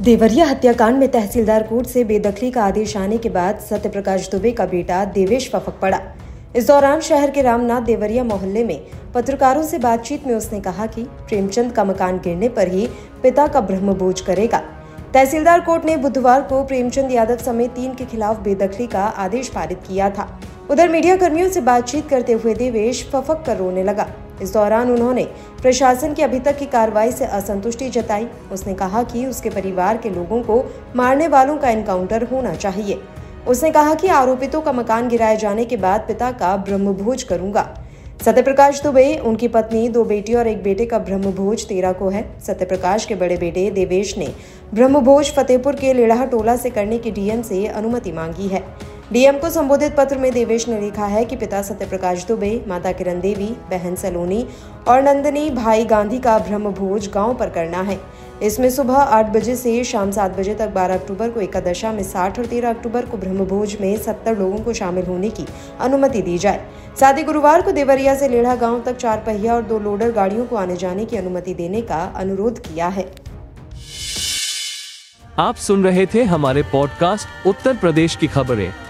देवरिया हत्याकांड में तहसीलदार कोर्ट से बेदखली का आदेश आने के बाद सत्यप्रकाश दुबे का बेटा देवेश फफक पड़ा। इस दौरान शहर के रामनाथ देवरिया मोहल्ले में पत्रकारों से बातचीत में उसने कहा कि प्रेमचंद का मकान गिरने पर ही पिता का ब्रह्मभोज करेगा। तहसीलदार कोर्ट ने बुधवार को प्रेमचंद यादव समेत तीन के खिलाफ बेदखली का आदेश पारित किया था। उधर मीडिया कर्मियों से बातचीत करते हुए देवेश फफक कर रोने लगा। इस दौरान उन्होंने प्रशासन की अभी तक की कार्रवाई से असंतुष्टि जताई। उसने कहा कि उसके परिवार के लोगों को मारने वालों का एनकाउंटर होना चाहिए। उसने कहा कि आरोपितों का मकान गिराए जाने के बाद पिता का ब्रह्मभोज करूँगा। सत्यप्रकाश दुबे, उनकी पत्नी, दो बेटी और एक बेटे का ब्रह्मभोज तेरह को है। सत्यप्रकाश के बड़े बेटे देवेश ने ब्रह्मभोज फतेहपुर के लेढ़ा टोला से करने की डीएम से अनुमति मांगी है। डीएम को संबोधित पत्र में देवेश ने लिखा है कि पिता सत्यप्रकाश दुबे, माता किरण देवी, बहन सलोनी और नंदनी भाई गांधी का ब्रह्म भोज गाँव पर करना है। इसमें सुबह आठ बजे से शाम सात बजे तक 12 अक्टूबर को एकादशा में 60 और 13 अक्टूबर को ब्रह्मभोज में 70 लोगों को शामिल होने की अनुमति दी जाए। साथ ही गुरुवार को देवरिया से लेढ़ा गाँव तक चार पहिया और दो लोडर गाड़ियों को आने जाने की अनुमति देने का अनुरोध किया है। आप सुन रहे थे हमारे पॉडकास्ट उत्तर प्रदेश की खबरें।